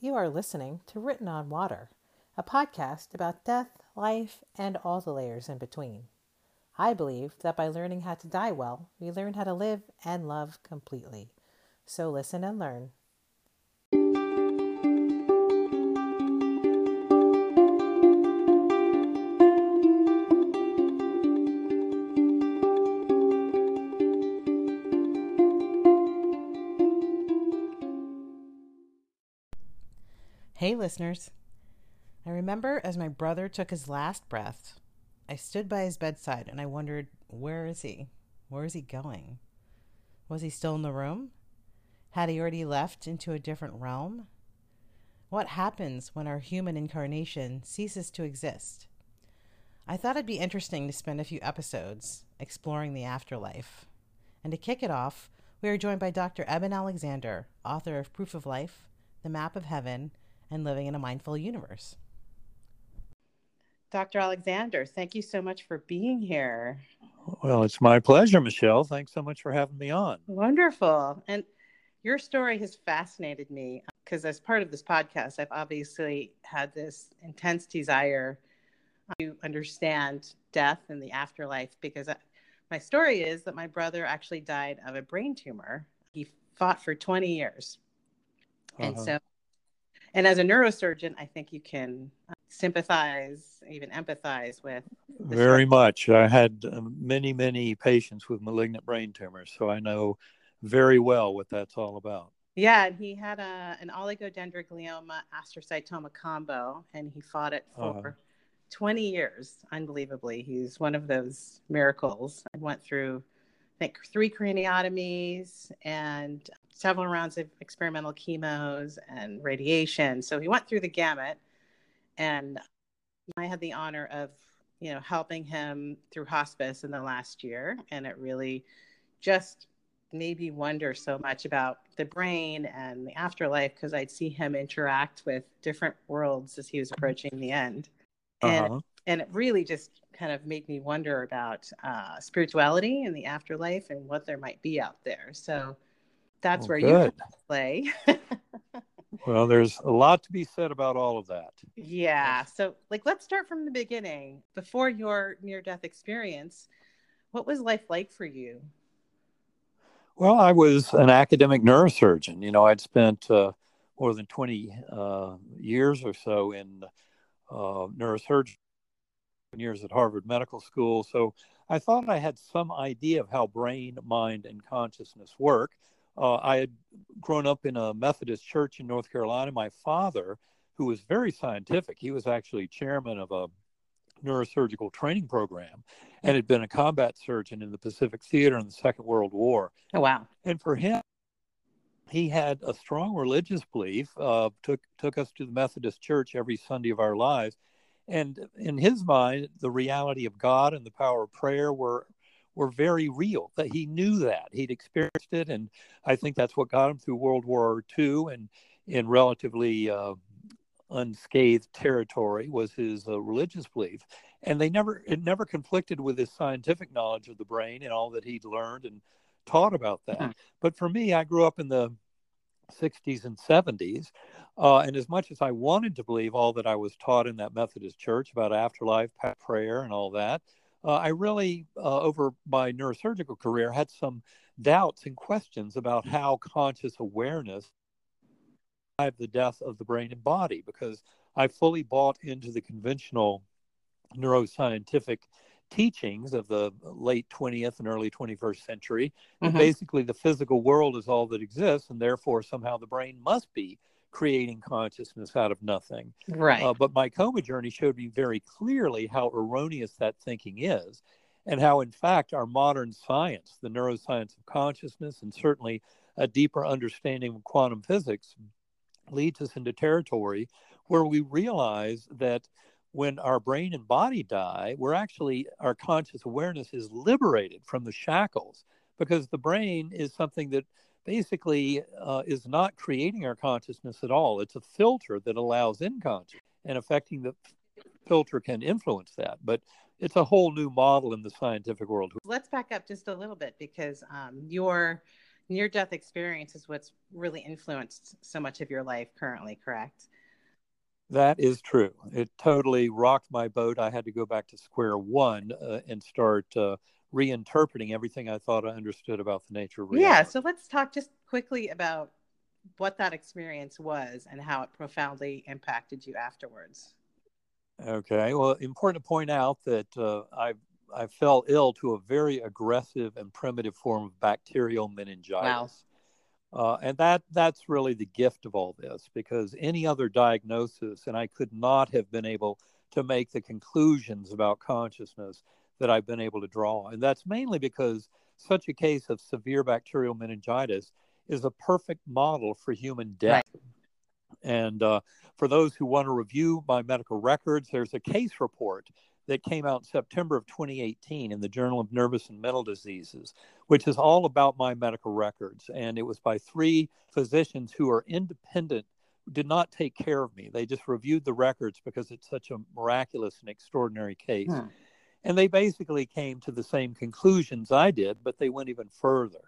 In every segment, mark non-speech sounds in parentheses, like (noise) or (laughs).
You are listening to Written on Water, a podcast about death, life, and all the layers in between. I believe that by learning how to die well, we learn how to live and love completely. So listen and learn. Listeners. I remember as my brother took his last breath, I stood by his bedside and I wondered, where is he? Where is he going? Was he still in the room? Had he already left into a different realm? What happens when our human incarnation ceases to exist? I thought it'd be interesting to spend a few episodes exploring the afterlife. And to kick it off, we are joined by Dr. Eben Alexander, author of Proof of Life, The Map of Heaven, and living in a mindful universe. Dr. Alexander, thank you so much for being here. Well, it's my pleasure, Michelle. Thanks so much for having me on. Wonderful. And your story has fascinated me because, as part of this podcast, I've obviously had this intense desire to understand death and the afterlife because I, my story is that my brother actually died of a brain tumor. He fought for 20 years. Uh-huh. And so and as a neurosurgeon, I think you can uh, sympathize, even empathize with. Very much. I had uh, many, many patients with malignant brain tumors, so I know very well what that's all about. Yeah, and he had a, an oligodendroglioma astrocytoma combo, and he fought it for uh-huh. 20 years. Unbelievably, he's one of those miracles. I went through, I think, three craniotomies and several rounds of experimental chemos and radiation. So he went through the gamut. And I had the honor of, you know, helping him through hospice in the last year. And it really just made me wonder so much about the brain and the afterlife because I'd see him interact with different worlds as he was approaching the end. And, uh-huh. and it really just kind of made me wonder about uh, spirituality and the afterlife and what there might be out there. So that's well, where good. you play. (laughs) well, there's a lot to be said about all of that. Yeah. So, like, let's start from the beginning. Before your near death experience, what was life like for you? Well, I was an academic neurosurgeon. You know, I'd spent uh, more than 20 uh, years or so in uh, neurosurgery, years at Harvard Medical School. So I thought I had some idea of how brain, mind, and consciousness work. Uh, I had grown up in a Methodist church in North Carolina. My father, who was very scientific, he was actually chairman of a neurosurgical training program and had been a combat surgeon in the Pacific Theater in the Second World War. Oh, wow. And for him, he had a strong religious belief, uh, took, took us to the Methodist church every Sunday of our lives. And in his mind, the reality of God and the power of prayer were were very real. That he knew that he'd experienced it, and I think that's what got him through World War II and in relatively uh, unscathed territory was his uh, religious belief. And they never it never conflicted with his scientific knowledge of the brain and all that he'd learned and taught about that. Mm-hmm. But for me, I grew up in the 60s and 70s. Uh, and as much as I wanted to believe all that I was taught in that Methodist church about afterlife, prayer, and all that, uh, I really, uh, over my neurosurgical career, had some doubts and questions about how conscious awareness the death of the brain and body because I fully bought into the conventional neuroscientific teachings of the late 20th and early 21st century. Mm-hmm. Basically, the physical world is all that exists, and therefore, somehow the brain must be creating consciousness out of nothing. Right. Uh, but my coma journey showed me very clearly how erroneous that thinking is, and how, in fact, our modern science, the neuroscience of consciousness, and certainly a deeper understanding of quantum physics, leads us into territory where we realize that when our brain and body die, we're actually, our conscious awareness is liberated from the shackles because the brain is something that basically uh, is not creating our consciousness at all. It's a filter that allows inconscious, and affecting the filter can influence that. But it's a whole new model in the scientific world. Let's back up just a little bit because um, your near death experience is what's really influenced so much of your life currently, correct? That is true. It totally rocked my boat. I had to go back to square one uh, and start uh, reinterpreting everything I thought I understood about the nature of reality. Yeah. So let's talk just quickly about what that experience was and how it profoundly impacted you afterwards. Okay. Well, important to point out that uh, I I fell ill to a very aggressive and primitive form of bacterial meningitis. Wow. Uh, and that that's really the gift of all this because any other diagnosis, and I could not have been able to make the conclusions about consciousness that I've been able to draw. And that's mainly because such a case of severe bacterial meningitis is a perfect model for human death. Right. And uh, for those who want to review my medical records, there's a case report that came out in September of 2018 in the Journal of Nervous and Mental Diseases, which is all about my medical records. And it was by three physicians who are independent, did not take care of me. They just reviewed the records because it's such a miraculous and extraordinary case. Hmm. And they basically came to the same conclusions I did, but they went even further.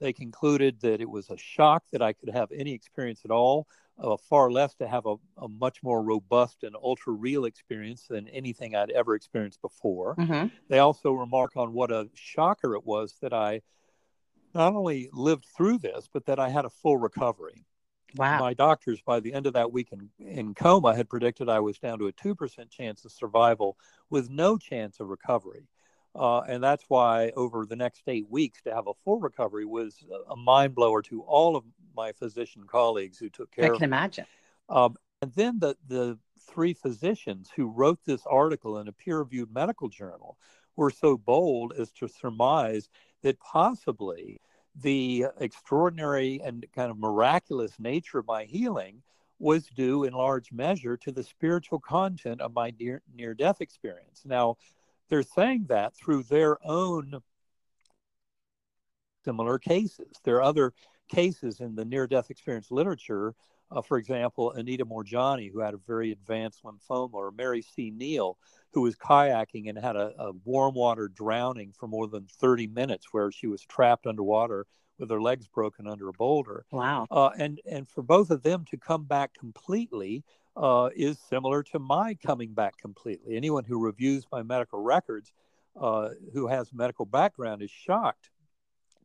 They concluded that it was a shock that I could have any experience at all, uh, far less to have a, a, much more robust and ultra real experience than anything I'd ever experienced before. Mm-hmm. They also remark on what a shocker it was that I not only lived through this, but that I had a full recovery. Wow. My doctors, by the end of that week in, in coma, had predicted I was down to a 2% chance of survival with no chance of recovery. Uh, and that's why over the next eight weeks to have a full recovery was a mind blower to all of my physician colleagues who took care I can imagine. Um, and then the, the three physicians who wrote this article in a peer reviewed medical journal were so bold as to surmise that possibly the extraordinary and kind of miraculous nature of my healing was due in large measure to the spiritual content of my near, near death experience. Now, they're saying that through their own similar cases. There are other cases in the near death experience literature. Uh, for example, Anita Moorjani, who had a very advanced lymphoma, or Mary C. Neal, who was kayaking and had a, a warm water drowning for more than 30 minutes, where she was trapped underwater with her legs broken under a boulder. Wow. Uh, and, and for both of them to come back completely uh, is similar to my coming back completely. Anyone who reviews my medical records uh, who has medical background is shocked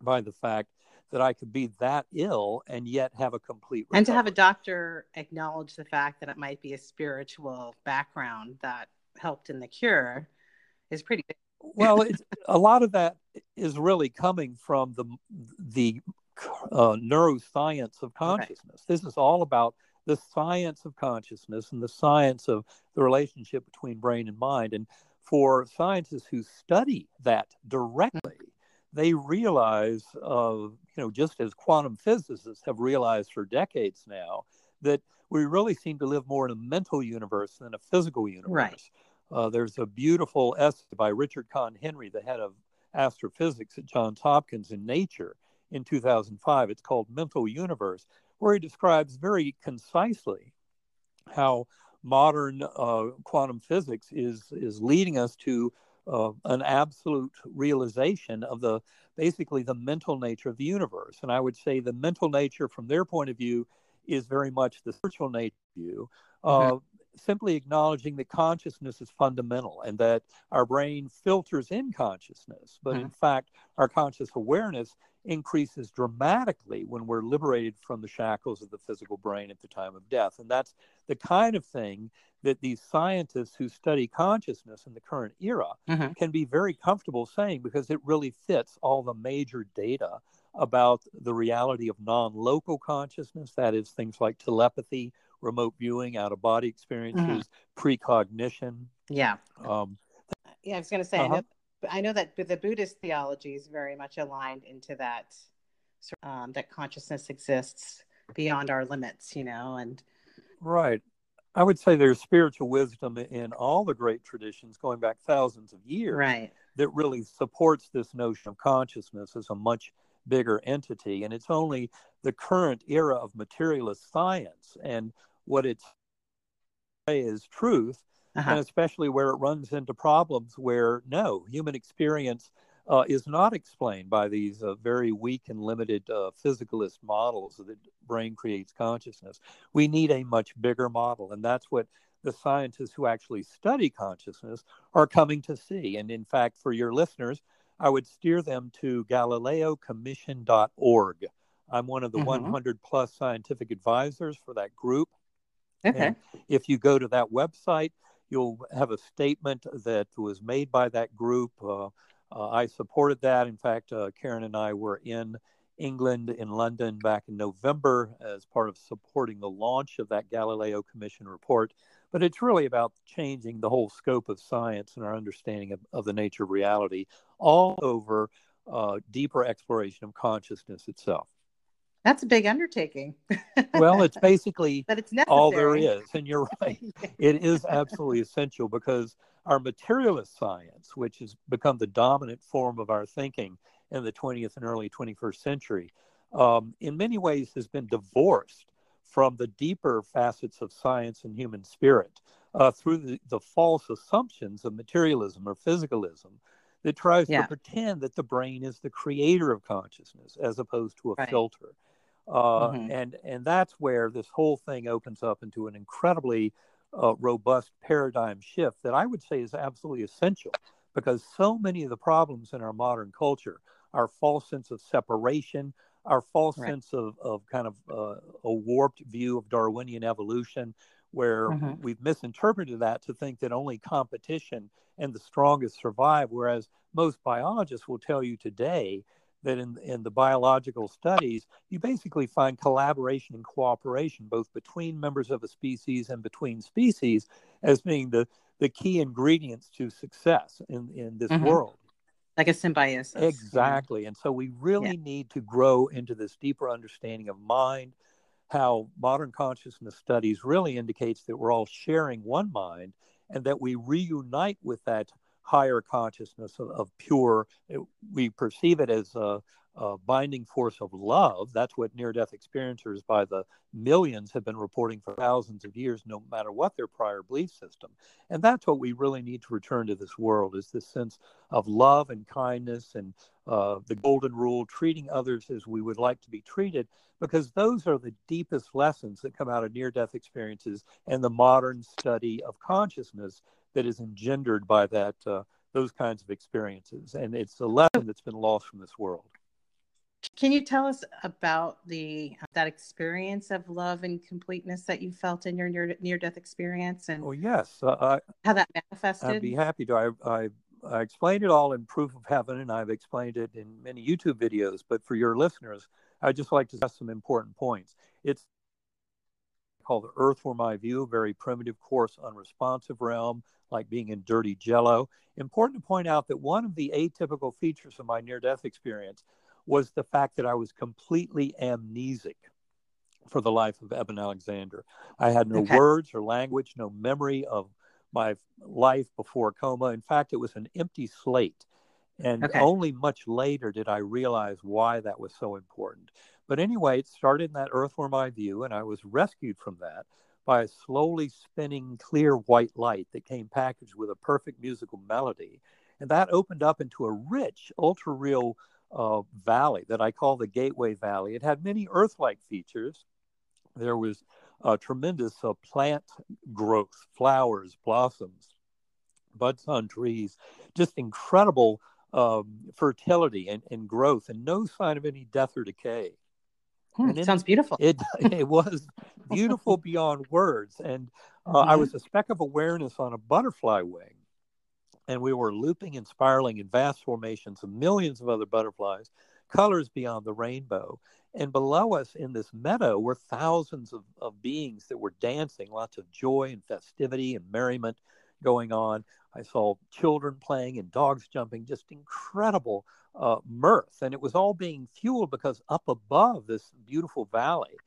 by the fact that I could be that ill and yet have a complete recovery. and to have a doctor acknowledge the fact that it might be a spiritual background that helped in the cure is pretty well, a lot of that is really coming from the the uh, neuroscience of consciousness. Right. This is all about the science of consciousness and the science of the relationship between brain and mind. And for scientists who study that directly, they realize, uh, you know, just as quantum physicists have realized for decades now, that we really seem to live more in a mental universe than a physical universe. Right. Uh, there's a beautiful essay by Richard Conn Henry, the head of astrophysics at Johns Hopkins in Nature in 2005. It's called Mental Universe where he describes very concisely how modern uh, quantum physics is is leading us to uh, an absolute realization of the basically the mental nature of the universe. And I would say the mental nature, from their point of view, is very much the spiritual nature view. Uh, Simply acknowledging that consciousness is fundamental and that our brain filters in consciousness, but mm-hmm. in fact, our conscious awareness increases dramatically when we're liberated from the shackles of the physical brain at the time of death. And that's the kind of thing that these scientists who study consciousness in the current era mm-hmm. can be very comfortable saying because it really fits all the major data about the reality of non local consciousness, that is, things like telepathy, remote viewing, out of body experiences, mm-hmm. precognition. Yeah. Um, yeah, I was going to say, uh-huh. I know I know that the Buddhist theology is very much aligned into that, um, that consciousness exists beyond our limits, you know, and right. I would say there's spiritual wisdom in all the great traditions going back thousands of years, right? That really supports this notion of consciousness as a much bigger entity, and it's only the current era of materialist science and what it's is truth uh-huh. and especially where it runs into problems where no human experience uh, is not explained by these uh, very weak and limited uh, physicalist models that brain creates consciousness. We need a much bigger model, and that's what the scientists who actually study consciousness are coming to see. And in fact, for your listeners, I would steer them to GalileoCommission.org. I'm one of the mm-hmm. 100 plus scientific advisors for that group. Okay. And if you go to that website, you'll have a statement that was made by that group. Uh, uh, I supported that. In fact, uh, Karen and I were in England, in London, back in November as part of supporting the launch of that Galileo Commission report. But it's really about changing the whole scope of science and our understanding of, of the nature of reality, all over uh, deeper exploration of consciousness itself. That's a big undertaking. well, it's (laughs) basically but it's all there is. And you're (laughs) right. it is absolutely essential because our materialist science, which has become the dominant form of our thinking in the 20th and early 21st century, um, in many ways has been divorced from the deeper facets of science and human spirit uh, through the, the, false assumptions of materialism or physicalism that tries yeah. to pretend that the brain is the creator of consciousness as opposed to a right. filter. Uh, mm-hmm. and and that's where this whole thing opens up into an incredibly uh, robust paradigm shift that I would say is absolutely essential because so many of the problems in our modern culture, our false sense of separation, our false right. sense of, of kind of uh, a warped view of Darwinian evolution, where mm-hmm. we've misinterpreted that to think that only competition and the strongest survive, whereas most biologists will tell you today that in, in the biological studies, you basically find collaboration and cooperation both between members of a species and between species as being the, the key ingredients to success in, in this mm-hmm. world. Like a symbiosis. Mm-hmm. Exactly. And so we really yeah. need to grow into this deeper understanding of mind, how modern consciousness studies really indicates that we're all sharing one mind and that we reunite with that higher consciousness of, of pure. It, we perceive it as a, a, binding force of love. That's what near death experiencers by the millions have been reporting for thousands of years, no matter what their prior belief system. And that's what we really need to return to this world is this sense of love and kindness and uh, the golden rule, treating others as we would like to be treated, because those are the deepest lessons that come out of near death experiences and the modern study of consciousness that is engendered by that uh, those kinds of experiences, and it's a lesson that's been lost from this world. Can you tell us about the that experience of love and completeness that you felt in your near near death experience, and oh yes, uh, how that manifested? I'd be happy to. I, I I explained it all in Proof of Heaven, and I've explained it in many YouTube videos. But for your listeners, I'd just like to stress some important points. It's called the Earthworm Eye View, very primitive, coarse, unresponsive realm like being in dirty jello. Important to point out that one of the atypical features of my near death experience was the fact that I was completely amnesic for the life of Eben Alexander. I had no okay. words or language, no memory of my life before coma. In fact, it was an empty slate. And okay. only much later did I realize why that was so important. But anyway, it started in that earthworm eye View, and I was rescued from that by a slowly spinning clear white light that came packaged with a perfect musical melody. And that opened up into a rich, ultra real uh, valley that I call the Gateway Valley. It had many Earth like features. There was uh, tremendous uh, plant growth, flowers, blossoms, buds on trees, just incredible um, fertility and, and growth, and no sign of any death or decay. Hmm, it sounds beautiful. It (laughs) it was beautiful beyond words, and uh, mm-hmm. I was a speck of awareness on a butterfly wing, and we were looping and spiraling in vast formations of millions of other butterflies, colors beyond the rainbow. And below us in this meadow were thousands of, of beings that were dancing, lots of joy and festivity and merriment going on. I saw children playing and dogs jumping, just incredible uh, mirth. And it was all being fueled because up above this beautiful valley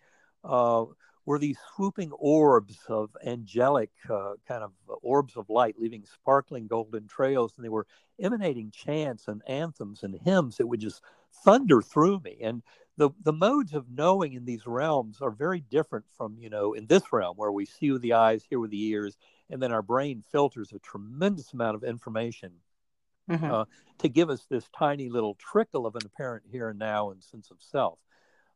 uh, were these swooping orbs of angelic uh, kind of orbs of light, leaving sparkling golden trails. And they were emanating chants and anthems and hymns that would just thunder through me. And the, the modes of knowing in these realms are very different from, you know, in this realm where we see with the eyes, hear with the ears, and then our brain filters a tremendous amount of information mm-hmm. uh, to give us this tiny little trickle of an apparent here and now and sense of self.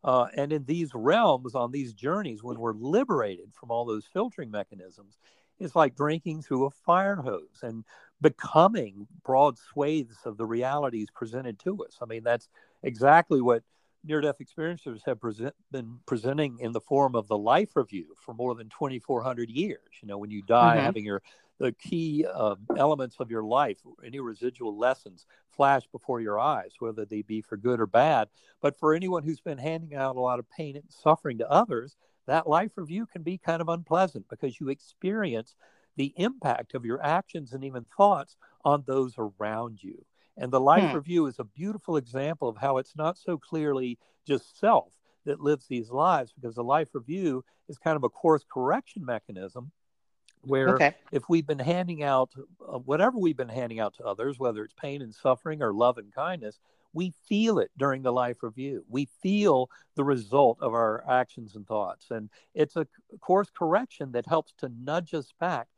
Uh, and in these realms, on these journeys, when we're liberated from all those filtering mechanisms, it's like drinking through a fire hose and becoming broad swathes of the realities presented to us. I mean, that's exactly what near death experiencers have present, been presenting in the form of the life review for more than 2,400 years. You know, when you die, mm-hmm. having your the key uh, elements of your life, any residual lessons flash before your eyes, whether they be for good or bad. But for anyone who's been handing out a lot of pain and suffering to others, that life review can be kind of unpleasant because you experience the impact of your actions and even thoughts on those around you. And the life hmm. review is a beautiful example of how it's not so clearly just self that lives these lives because the life review is kind of a course correction mechanism where okay. if we've been handing out uh, whatever we've been handing out to others, whether it's pain and suffering or love and kindness, we feel it during the life review. We feel the result of our actions and thoughts. And it's a course correction that helps to nudge us back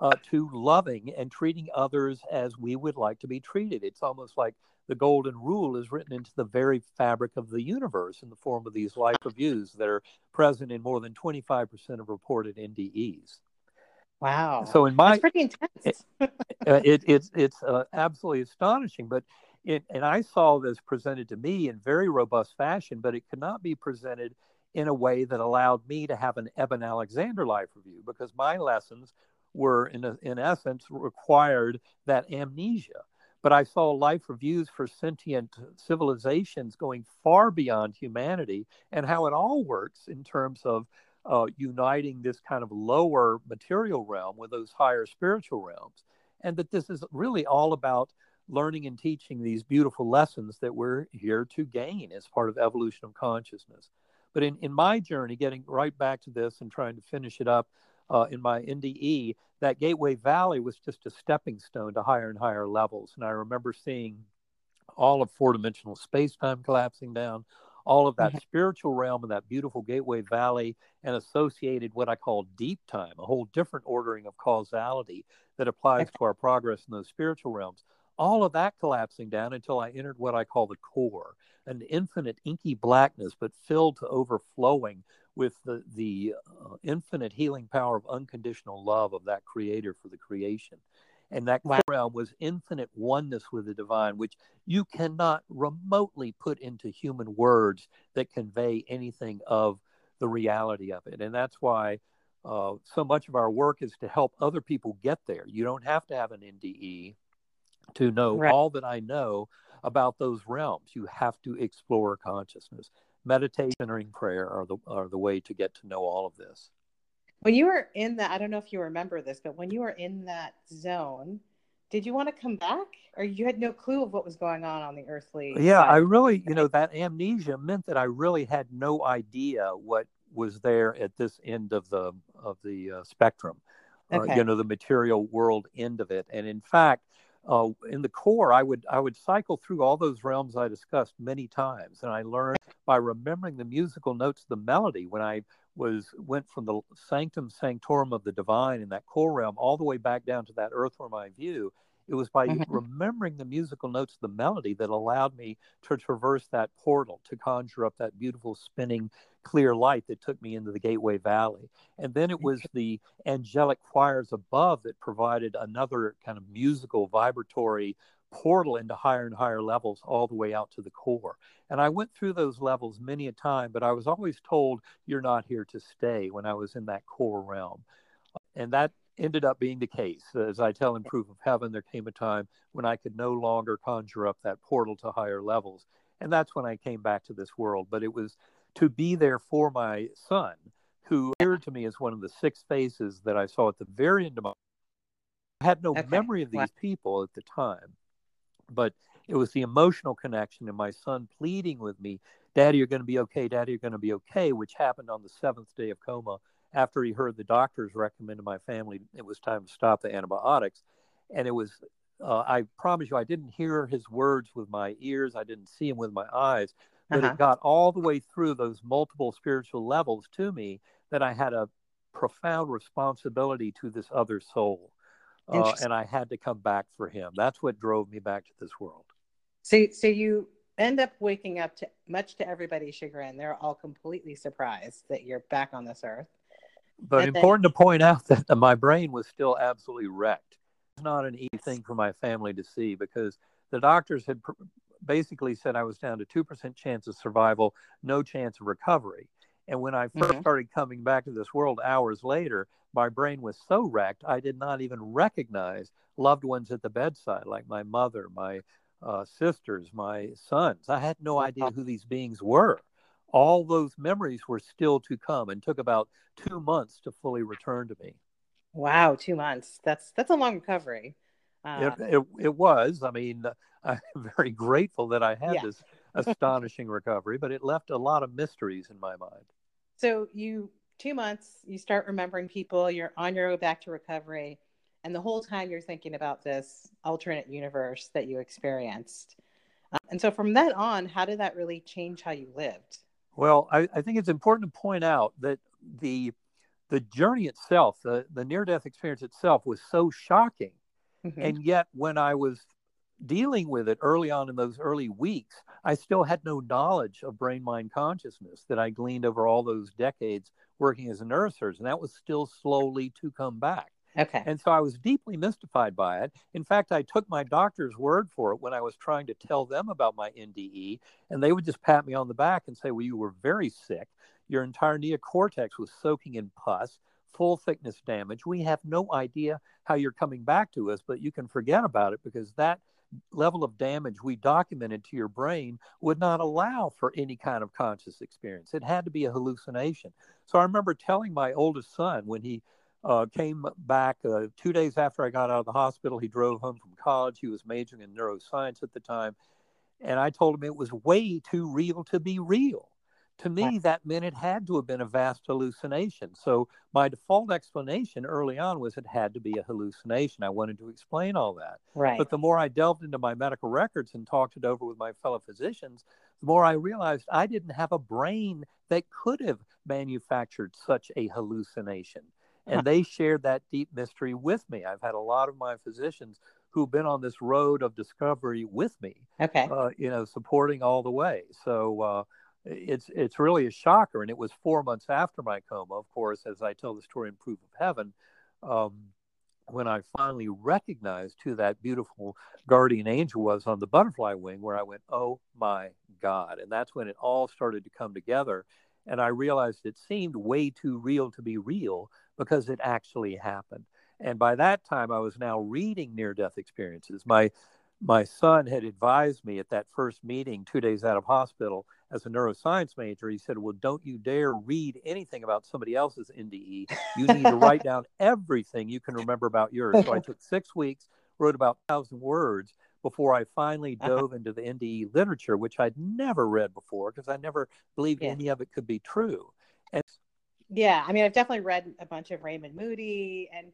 uh, to loving and treating others as we would like to be treated. It's almost like the golden rule is written into the very fabric of the universe in the form of these life reviews that are present in more than 25% of reported NDEs. Wow. So in my That's pretty intense. it, uh, it, it's it's uh, absolutely astonishing, but it, and I saw this presented to me in very robust fashion, but it could not be presented in a way that allowed me to have an Eben Alexander life review because my lessons were in a, in essence required that amnesia. But I saw life reviews for sentient civilizations going far beyond humanity and how it all works in terms of uh, uniting this kind of lower material realm with those higher spiritual realms. And that this is really all about learning and teaching these beautiful lessons that we're here to gain as part of evolution of consciousness. But in, in my journey, getting right back to this and trying to finish it up uh, in my NDE, that Gateway Valley was just a stepping stone to higher and higher levels. And I remember seeing all of four dimensional space time collapsing down, all of that spiritual realm and that beautiful Gateway Valley, and associated what I call deep time, a whole different ordering of causality that applies to our progress in those spiritual realms. All of that collapsing down until I entered what I call the core, an infinite inky blackness, but filled to overflowing with the, the uh, infinite healing power of unconditional love of that creator for the creation. And that wow. realm was infinite oneness with the divine, which you cannot remotely put into human words that convey anything of the reality of it. And that's why uh, so much of our work is to help other people get there. You don't have to have an NDE to know right. all that I know about those realms. You have to explore consciousness. Meditation and prayer are the are the way to get to know all of this. When you were in that, I don't know if you remember this, but when you were in that zone, did you want to come back, or you had no clue of what was going on on the earthly? Yeah, side? I really, you know, that amnesia meant that I really had no idea what was there at this end of the of the uh, spectrum. Okay. Uh, you know, the material world end of it, and in fact, uh, in the core, I would I would cycle through all those realms I discussed many times, and I learned by remembering the musical notes of the melody when I was went from the sanctum sanctorum of the divine in that core realm all the way back down to that earthworm eye view. It was by mm-hmm. remembering the musical notes of the melody that allowed me to traverse that portal to conjure up that beautiful spinning clear light that took me into the Gateway Valley. And then it was the angelic choirs above that provided another kind of musical, vibratory portal into higher and higher levels all the way out to the core. And I went through those levels many a time, but I was always told, you're not here to stay when I was in that core realm. And that ended up being the case. As I tell in Proof of Heaven, there came a time when I could no longer conjure up that portal to higher levels. And that's when I came back to this world. But it was to be there for my son, who appeared to me as one of the six faces that I saw at the very end of my I had no okay. memory of these wow. people at the time, but it was the emotional connection and my son pleading with me, Daddy, you're going to be okay. Daddy, you're going to be okay, which happened on the seventh day of coma after he heard the doctors recommend to my family it was time to stop the antibiotics. And it was, uh, I promise you, I didn't hear his words with my ears, I didn't see him with my eyes, but uh-huh. it got all the way through those multiple spiritual levels to me that I had a profound responsibility to this other soul. Uh, and I had to come back for him. That's what drove me back to this world. So, so you end up waking up to much to everybody's chagrin. They're all completely surprised that you're back on this earth. But and important then... to point out that my brain was still absolutely wrecked. It's not an easy thing for my family to see because the doctors had pr- basically said I was down to 2% chance of survival, no chance of recovery. And when I 1st mm-hmm. started coming back to this world hours later, my brain was so wrecked, I did not even recognize loved ones at the bedside, like my mother, my uh, sisters, my sons. I had no idea who these beings were. All those memories were still to come and took about two months to fully return to me. Wow, two months. That's that's a long recovery. Uh, it, it, it was. I mean, (laughs) I'm very grateful that I had yeah. this astonishing recovery, but it left a lot of mysteries in my mind. So you two months, you start remembering people. You're on your way back to recovery, and the whole time you're thinking about this alternate universe that you experienced. Um, and so from that on, how did that really change how you lived? Well, I, I think it's important to point out that the the journey itself, the, the near death experience itself, was so shocking. Mm-hmm. And yet, when I was dealing with it early on in those early weeks, I still had no knowledge of brain mind consciousness that I gleaned over all those decades working as a neurosurgeon. And that was still slowly to come back. Okay. And so I was deeply mystified by it. In fact, I took my doctor's word for it when I was trying to tell them about my NDE, and they would just pat me on the back and say, Well, you were very sick. Your entire neocortex was soaking in pus, full thickness damage. We have no idea how you're coming back to us, but you can forget about it because that level of damage we documented to your brain would not allow for any kind of conscious experience. It had to be a hallucination. So I remember telling my oldest son when he uh, came back uh, two days after I got out of the hospital. He drove home from college. He was majoring in neuroscience at the time. And I told him it was way too real to be real to me, that meant it had to have been a vast hallucination. So my default explanation early on was it had to be a hallucination. I wanted to explain all that. Right. But the more I delved into my medical records and talked it over with my fellow physicians, the more I realized I didn't have a brain that could have manufactured such a hallucination. And they shared that deep mystery with me. I've had a lot of my physicians who've been on this road of discovery with me. Okay. Uh, you know, supporting all the way. So, uh, it's it's really a shocker. And it was four months after my coma, of course, as I tell the story in Proof of Heaven, um, when I finally recognized who that beautiful guardian angel was on the butterfly wing, where I went, "Oh my God!" And that's when it all started to come together. And I realized it seemed way too real to be real because it actually happened. And by that time, I was now reading near death experiences. My my son had advised me at that first meeting two days out of hospital as a neuroscience major he said well don't you dare read anything about somebody else's nde you need to write down (laughs) everything you can remember about yours so i took six weeks wrote about 1000 words before i finally uh-huh. dove into the nde literature which i'd never read before because i never believed yeah. any of it could be true and yeah i mean i've definitely read a bunch of raymond moody and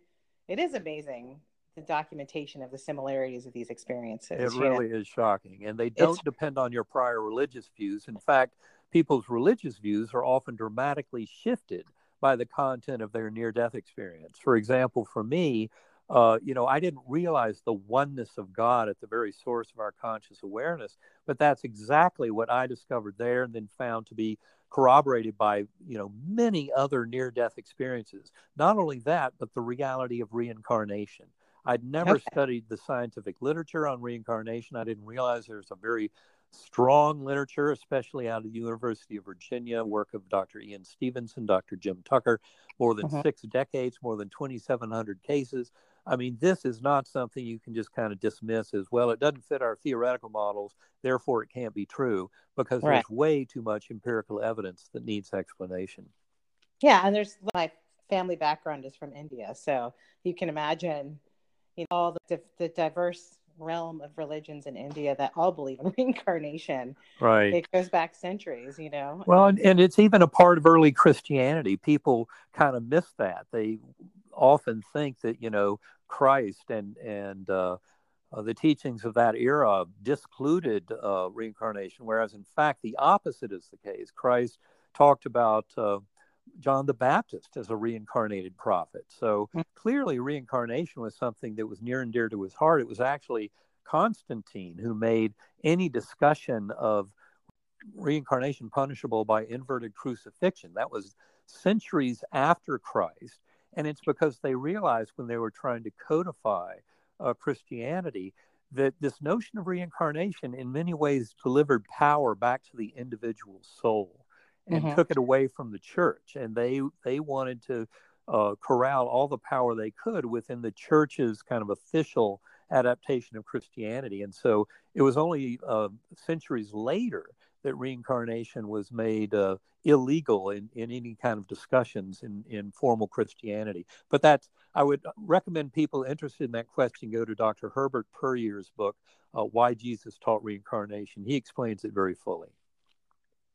it is amazing the documentation of the similarities of these experiences. It really know? is shocking. And they don't it's... depend on your prior religious views. In fact, people's religious views are often dramatically shifted by the content of their near death experience. For example, for me, uh, you know, I didn't realize the oneness of God at the very source of our conscious awareness, but that's exactly what I discovered there and then found to be corroborated by, you know, many other near death experiences. Not only that, but the reality of reincarnation. I'd never okay. studied the scientific literature on reincarnation. I didn't realize there's a very strong literature, especially out of the University of Virginia, work of Dr. Ian Stevenson, Dr. Jim Tucker, more than uh-huh. six decades, more than 2,700 cases. I mean, this is not something you can just kind of dismiss as well. It doesn't fit our theoretical models, therefore, it can't be true because right. there's way too much empirical evidence that needs explanation. Yeah, and there's my family background is from India, so you can imagine you know, all the, the diverse realm of religions in India that all believe in (laughs) reincarnation. Right. It goes back centuries, you know. Well, and, and it's even a part of early Christianity. People kind of miss that. They often think that, you know, Christ and, and, uh, uh, the teachings of that era discluded uh, reincarnation, whereas in fact the opposite is the case. Christ talked about uh, John the Baptist as a reincarnated prophet. So mm-hmm. clearly, reincarnation was something that was near and dear to his heart. It was actually Constantine who made any discussion of reincarnation punishable by inverted crucifixion. That was centuries after Christ. And it's because they realized when they were trying to codify uh, Christianity that this notion of reincarnation in many ways delivered power back to the individual soul and mm-hmm. took it away from the church and they they wanted to uh, corral all the power they could within the church's kind of official adaptation of christianity and so it was only uh, centuries later that reincarnation was made uh, illegal in, in any kind of discussions in, in formal Christianity. But that's, I would recommend people interested in that question go to Dr. Herbert Puryear's book, uh, Why Jesus Taught Reincarnation. He explains it very fully.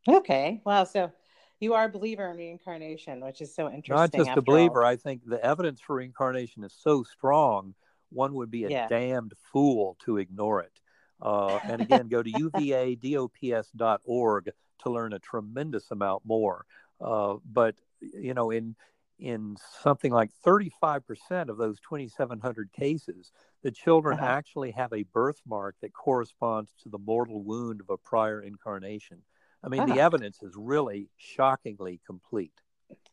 Okay. Wow. So you are a believer in reincarnation, which is so interesting. Not just a believer. All. I think the evidence for reincarnation is so strong, one would be a yeah. damned fool to ignore it. Uh, and (laughs) again, go to uvadops.org to learn a tremendous amount more. Uh, but you know, in in something like 35% of those 2,700 cases, the children uh-huh. actually have a birthmark that corresponds to the mortal wound of a prior incarnation. I mean, uh-huh. the evidence is really shockingly complete.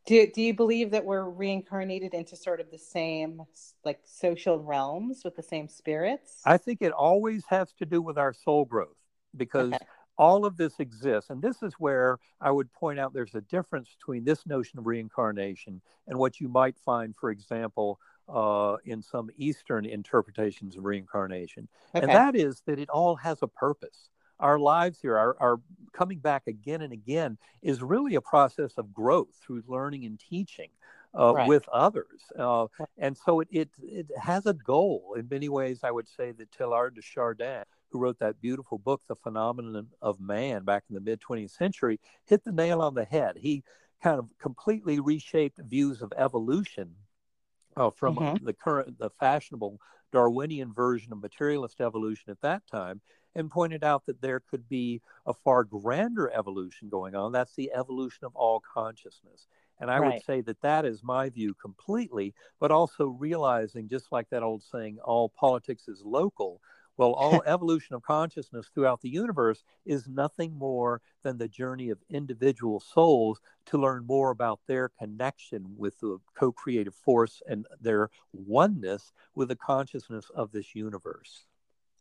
Do, do you believe that we're reincarnated into sort of the same like social realms with the same spirits? I think it always has to do with our soul growth because okay. all of this exists. And this is where I would point out there's a difference between this notion of reincarnation and what you might find, for example, uh, in some Eastern interpretations of reincarnation. Okay. And that is that it all has a purpose our lives here, our, our coming back again and again, is really a process of growth through learning and teaching. Uh, right. with others. Uh, and so it, it, it has a goal. In many ways, I would say that Teilhard de Chardin, who wrote that beautiful book, The Phenomenon of Man, back in the mid 20th century, hit the nail on the head. He kind of completely reshaped views of evolution uh, from mm-hmm. the current, the fashionable Darwinian version of materialist evolution at that time and pointed out that there could be a far grander evolution going on. That's the evolution of all consciousness. And I right. would say that that is my view completely, but also realizing, just like that old saying, all politics is local. Well, all (laughs) evolution of consciousness throughout the universe is nothing more than the journey of individual souls to learn more about their connection with the co creative force and their oneness with the consciousness of this universe.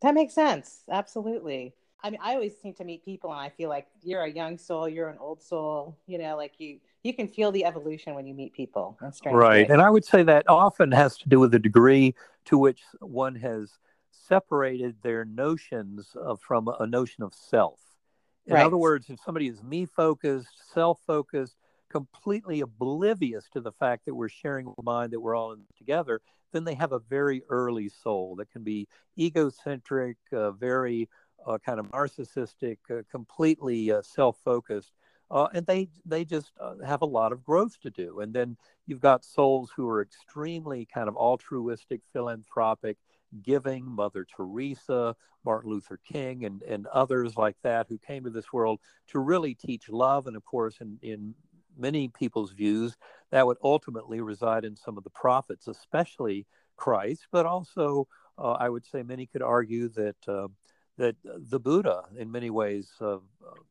That makes sense. Absolutely. I mean, I always seem to meet people and I feel like you're a young soul, you're an old soul, you know, like you you can feel the evolution when you meet people. That's right. And I would say that often has to do with the degree to which one has separated their notions of, from a notion of self. In right. other words, if somebody is me focused, self focused, completely oblivious to the fact that we're sharing a mind that we're all in together, then they have a very early soul that can be egocentric, uh, very uh, kind of narcissistic, uh, completely uh, self-focused, uh, and they they just uh, have a lot of growth to do. And then you've got souls who are extremely kind of altruistic, philanthropic, giving. Mother Teresa, Martin Luther King, and and others like that who came to this world to really teach love, and of course, in in many people's views, that would ultimately reside in some of the prophets, especially Christ, but also uh, I would say many could argue that uh, that the Buddha, in many ways, uh,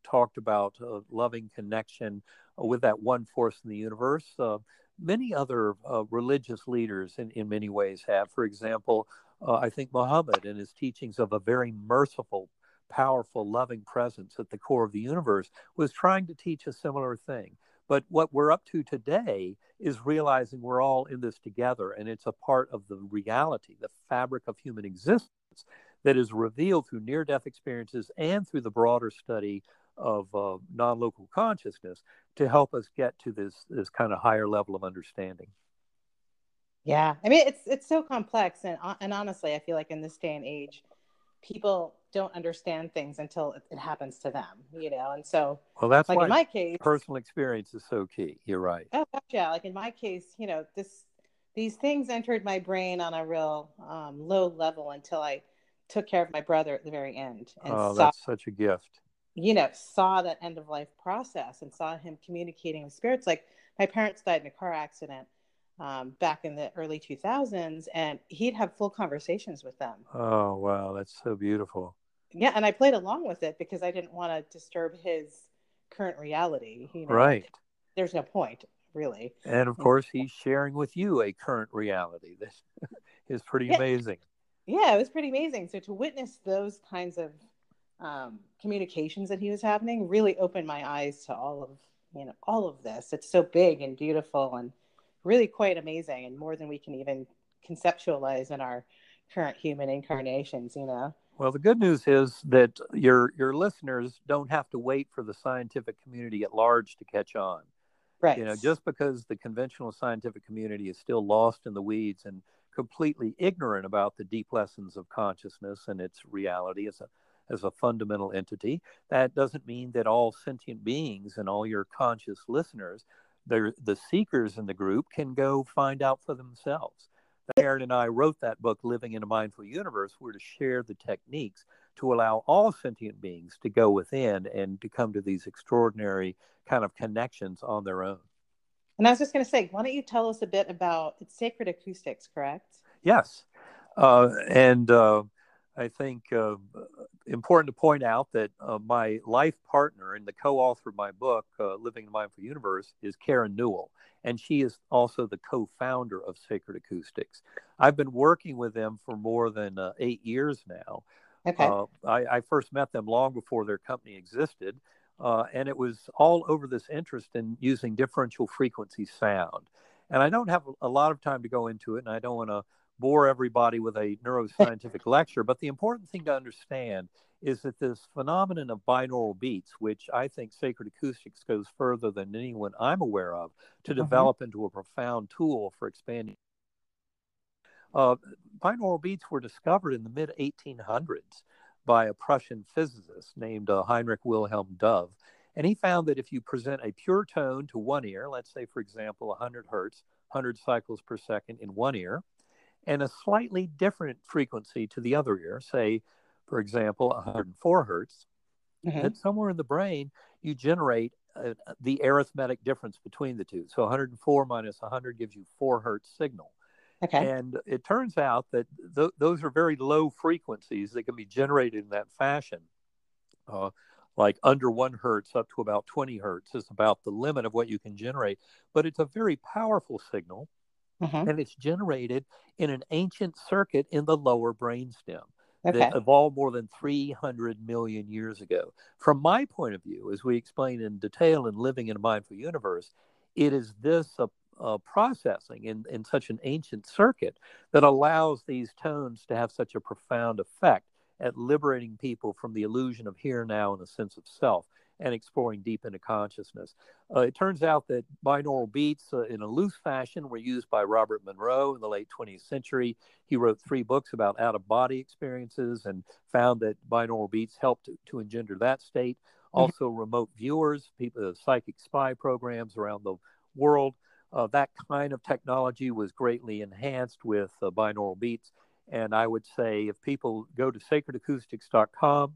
talked about loving connection with that one force in the universe. Uh, many other uh, religious leaders, in, in many ways, have. For example, uh, I think Muhammad and his teachings of a very merciful, powerful, loving presence at the core of the universe was trying to teach a similar thing. But what we're up to today is realizing we're all in this together, and it's a part of the reality, the fabric of human existence that is revealed through near death experiences and through the broader study of uh, non local consciousness to help us get to this, this kind of higher level of understanding. Yeah, I mean it's it's so complex, and and honestly, I feel like in this day and age, people don't understand things until it, happens to them, you know. And so, well, that's like in my case, personal experience is so key. You're right. Oh, yeah. Like in my case, you know, this these things entered my brain on a real um, low level until I took care of my brother at the very end. And oh, saw, that's such a gift. You know, saw that end of life process and saw him communicating with spirits. Like my parents died in a car accident um, back in the early 2000s, and he'd have full conversations with them. Oh, wow. That's so beautiful. Yeah. And I played along with it because I didn't want to disturb his current reality. You know, right. There's no point, really. And of course, he's sharing with you a current reality that (laughs) is pretty yeah. amazing. Yeah, it was pretty amazing. So to witness those kinds of um, communications that he was having really opened my eyes to all of you know all of this. It's so big and beautiful and really quite amazing, and more than we can even conceptualize in our current human incarnations. You know. Well, the good news is that your your listeners don't have to wait for the scientific community at large to catch on. Right. You know, just because the conventional scientific community is still lost in the weeds and completely ignorant about the deep lessons of consciousness and its reality as a as a fundamental entity. That doesn't mean that all sentient beings and all your conscious listeners, the the seekers in the group, can go find out for themselves. Karen and I wrote that book, Living in a Mindful Universe, where to share the techniques to allow all sentient beings to go within and to come to these extraordinary kind of connections on their own. And I was just going to say, why don't you tell us a bit about it's sacred acoustics, correct? Yes. Uh, and uh, I think uh, important to point out that uh, my life partner and the co-author of my book, uh, Living the Mindful Universe, is Karen Newell, and she is also the co-founder of Sacred Acoustics. I've been working with them for more than uh, eight years now. Okay. Uh, I, I, first met them long before their company existed, uh, and it was all over this interest in using differential frequency sound. And I don't have a lot of time to go into it, and I don't want to bore everybody with a neuroscientific (laughs) lecture, but the important thing to understand is that this phenomenon of binaural beats, which I think Sacred Acoustics goes further than anyone I'm aware of to mm-hmm. develop into a profound tool for expanding. Uh, binaural beats were discovered in the mid 1800s by a Prussian physicist named uh, Heinrich Wilhelm Dove. And he found that if you present a pure tone to one ear, let's say, for example, 100 hertz, 100 cycles per second in one ear, and a slightly different frequency to the other ear, say, for example, 104 hertz, mm-hmm. that somewhere in the brain you generate uh, the arithmetic difference between the two. So 104 minus 100 gives you 4 hertz signal. Okay. And it turns out that th- those are very low frequencies that can be generated in that fashion. Uh, like under one hertz up to about 20 hertz is about the limit of what you can generate. But it's a very powerful signal mm-hmm. and it's generated in an ancient circuit in the lower brainstem okay. that evolved more than 300 million years ago. From my point of view, as we explain in detail in Living in a Mindful Universe, it is this uh, uh, processing in, in such an ancient circuit that allows these tones to have such a profound effect at liberating people from the illusion of here now and a sense of self and exploring deep into consciousness. Uh, it turns out that binaural beats uh, in a loose fashion were used by Robert Monroe in the late 20th century. He wrote three books about out of body experiences and found that binaural beats helped to, to engender that state. Mm-hmm. Also, mm-hmm. remote viewers, people, uh, psychic spy programs around the world. Uh, that kind of technology was greatly enhanced with uh, binaural beats. And I would say if people go to sacredacoustics.com,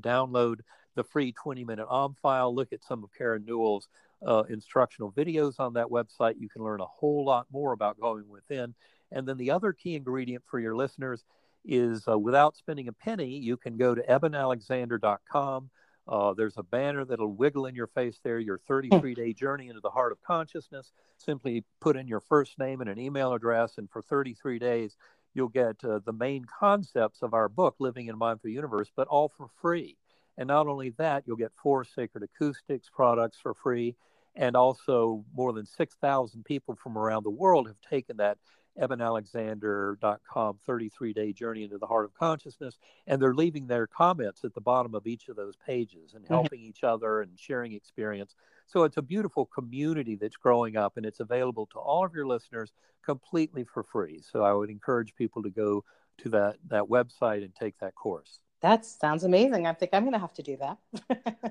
download the free 20 minute OM file. Look at some of Karen Newell's uh, instructional videos on that website. You can learn a whole lot more about going within. And then the other key ingredient for your listeners is uh, without spending a penny, you can go to ebenalexander.com. Uh, there's a banner that'll wiggle in your face there, your 33 (laughs) day journey into the heart of consciousness. Simply put in your first name and an email address, and for 33 days, you'll get uh, the main concepts of our book, Living in Mindful Universe, but all for free. And not only that, you'll get four Sacred Acoustics products for free. And also, more than 6,000 people from around the world have taken that ebenalexander.com 33 day journey into the heart of consciousness. And they're leaving their comments at the bottom of each of those pages and mm-hmm. helping mm-hmm. each other and sharing experience. So it's a beautiful community that's growing up and it's available to all of your listeners completely for free. So I would encourage people to go to that, that website and take that course. That sounds amazing. I think I'm going to have to do that.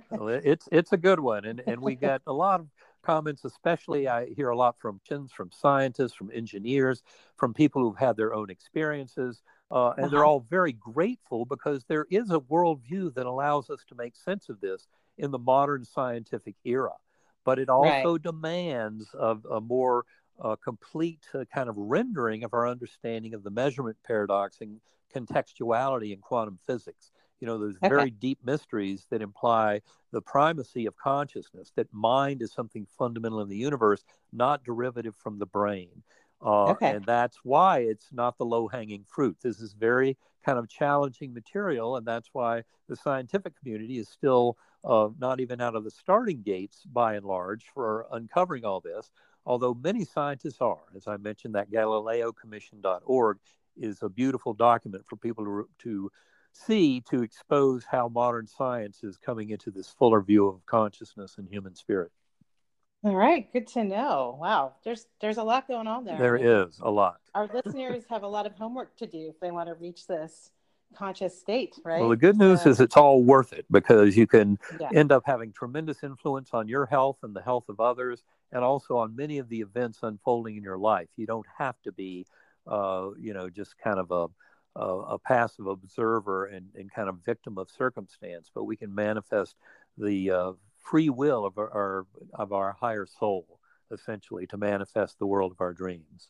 (laughs) well, it's it's a good one, and and we get a lot of comments. Especially, I hear a lot from chins, from scientists, from engineers, from people who've had their own experiences, uh, and uh-huh. they're all very grateful because there is a worldview that allows us to make sense of this in the modern scientific era. but it also right. demands a, a more uh, complete uh, kind of rendering of our understanding of the measurement paradox and contextuality in quantum physics. You know, those okay. very deep mysteries that imply the primacy of consciousness, that mind is something fundamental in the universe, not derivative from the brain. Uh, okay. And that's why it's not the low hanging fruit. This is very kind of challenging material, and that's why the scientific community is still uh, not even out of the starting gates by and large for uncovering all this. Although many scientists are, as I mentioned, that GalileoCommission.org is a beautiful document for people to, to see to expose how modern science is coming into this fuller view of consciousness and human spirit. All right, good to know. Wow, there's there's a lot going on there. There is a lot. Our listeners have a lot of homework to do if they want to reach this conscious state, right? Well, the good news is it's all worth it because you can yeah. end up having tremendous influence on your health and the health of others, and also on many of the events unfolding in your life. You don't have to be, uh, you know, just kind of a, a, a passive observer and, and kind of victim of circumstance, but we can manifest the uh, free will of our, of our higher soul, essentially, to manifest the world of our dreams.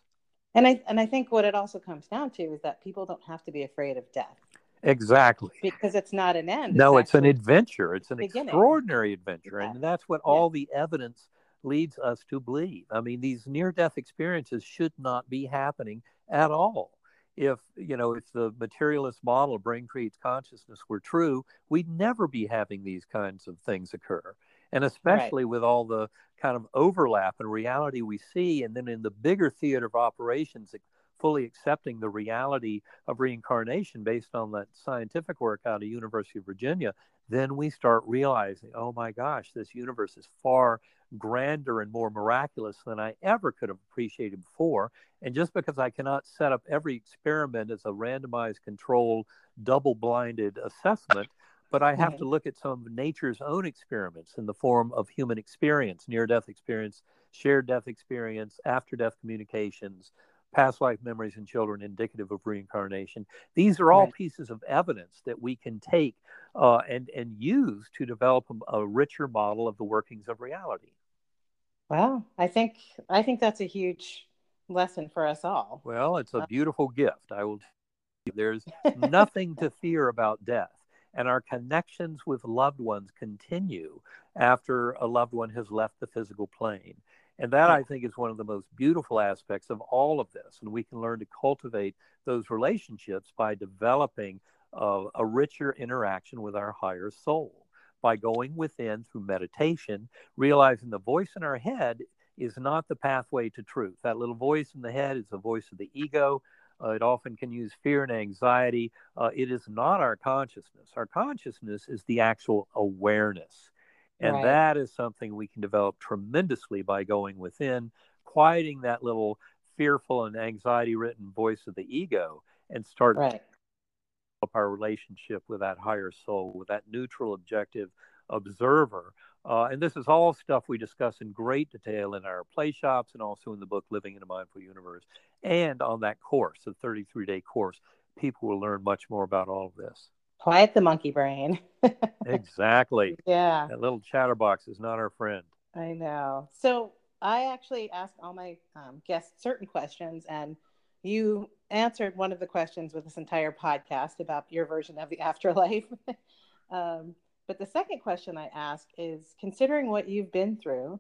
And I and I think what it also comes down to is that people don't have to be afraid of death. Exactly. Because it's not an end. No, it's, it's an adventure. It's an beginning. extraordinary adventure. Yeah. And that's what yeah. all the evidence leads us to believe. I mean, these near death experiences should not be happening at all if you know if the materialist model of brain creates consciousness were true we'd never be having these kinds of things occur and especially right. with all the kind of overlap and reality we see and then in the bigger theater of operations fully accepting the reality of reincarnation based on that scientific work out of university of virginia then we start realizing oh my gosh this universe is far grander and more miraculous than I ever could have appreciated before. And just because I cannot set up every experiment as a randomized, controlled, double blinded assessment, but I have to look at some of nature's own experiments in the form of human experience, near death experience, shared death experience, after death communications, past life memories in children indicative of reincarnation. These are all right. pieces of evidence that we can take uh, and, and use to develop a, a richer model of the workings of reality. Well, I think I think that's a huge lesson for us all. Well, it's a uh, beautiful gift. I will. There's (laughs) nothing to fear about death, and our connections with loved ones continue after a loved one has left the physical plane. And that I think is one of the most beautiful aspects of all of this. And we can learn to cultivate those relationships by developing a, a richer interaction with our higher soul by going within through meditation, realizing the voice in our head is not the pathway to truth. That little voice in the head is the voice of the ego. Uh, it often can use fear and anxiety. Uh, it is not our consciousness. Our consciousness is the actual awareness. And right. that is something we can develop tremendously by going within, quieting that little fearful and anxiety ridden voice of the ego and start right. our relationship with that higher soul, with that neutral, objective observer. Uh, and this is all stuff we discuss in great detail in our play shops and also in the book Living in a Mindful Universe. And on that course, the 33 day course, people will learn much more about all of this. Quiet the monkey brain. (laughs) exactly. Yeah. That little chatterbox is not our friend. I know. So I actually asked all my um, guests certain questions, and you answered one of the questions with this entire podcast about your version of the afterlife. (laughs) um, but the second question I ask is considering what you've been through,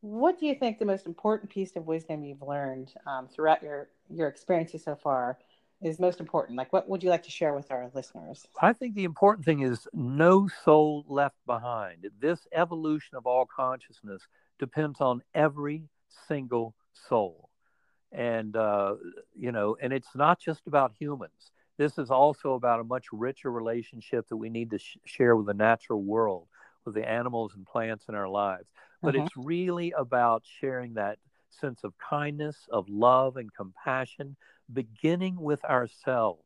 what do you think the most important piece of wisdom you've learned um, throughout your, your experiences so far is most important? Like, what would you like to share with our listeners? I think the important thing is no soul left behind. This evolution of all consciousness depends on every single soul. And, uh, you know, and it's not just about humans. This is also about a much richer relationship that we need to sh- share with the natural world, with the animals and plants in our lives. But uh-huh. it's really about sharing that sense of kindness, of love, and compassion beginning with ourselves.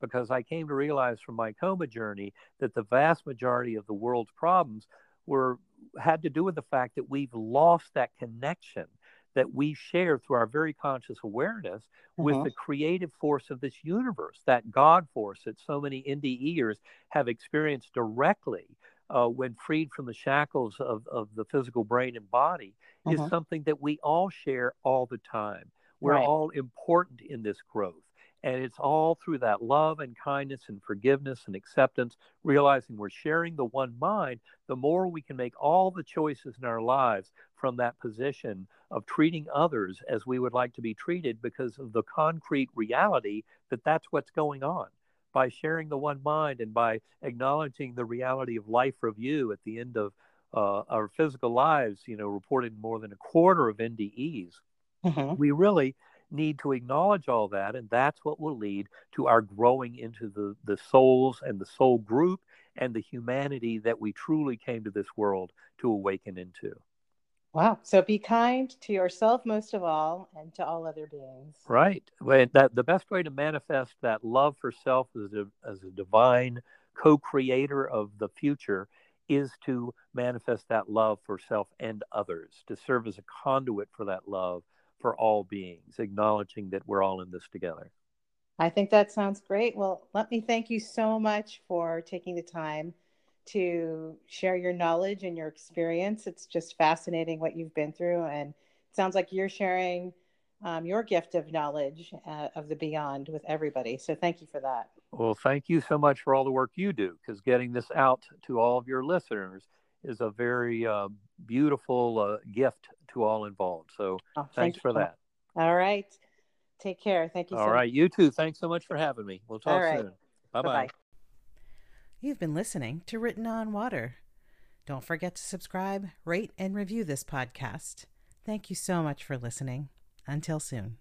Because I came to realize from my coma journey that the vast majority of the world's problems were had to do with the fact that we've lost that connection that we share through our very conscious awareness uh-huh. with the creative force of this universe, that God force that so many NDEers have experienced directly uh, when freed from the shackles of, of the physical brain and body, is mm-hmm. something that we all share all the time. We're right. all important in this growth. And it's all through that love and kindness and forgiveness and acceptance, realizing we're sharing the one mind, the more we can make all the choices in our lives from that position of treating others as we would like to be treated because of the concrete reality that that's what's going on. By sharing the one mind and by acknowledging the reality of life review at the end of uh, our physical lives, you know, reported more than a quarter of NDEs, mm-hmm. we really need to acknowledge all that, and that's what will lead to our growing into the, the souls and the soul group and the humanity that we truly came to this world to awaken into. Wow. So be kind to yourself most of all and to all other beings. Right. That the best way to manifest that love for self as a, as a divine co-creator of the future is to manifest that love for self and others, to serve as a conduit for that love for all beings, acknowledging that we're all in this together. I think that sounds great. Well, let me thank you so much for taking the time to share your knowledge and your experience. It's just fascinating what you've been through, and it sounds like you're sharing um, your gift of knowledge uh, of the beyond with everybody. So, thank you for that. Well, thank you so much for all the work you do because getting this out to all of your listeners is a very uh, beautiful uh, gift to all involved. So oh, thanks for that. All right. Take care. Thank you. All so right. Much. You too. Thanks so much for having me. We'll talk right. soon. Bye bye. You've been listening to Written on Water. Don't forget to subscribe, rate, and review this podcast. Thank you so much for listening. Until soon.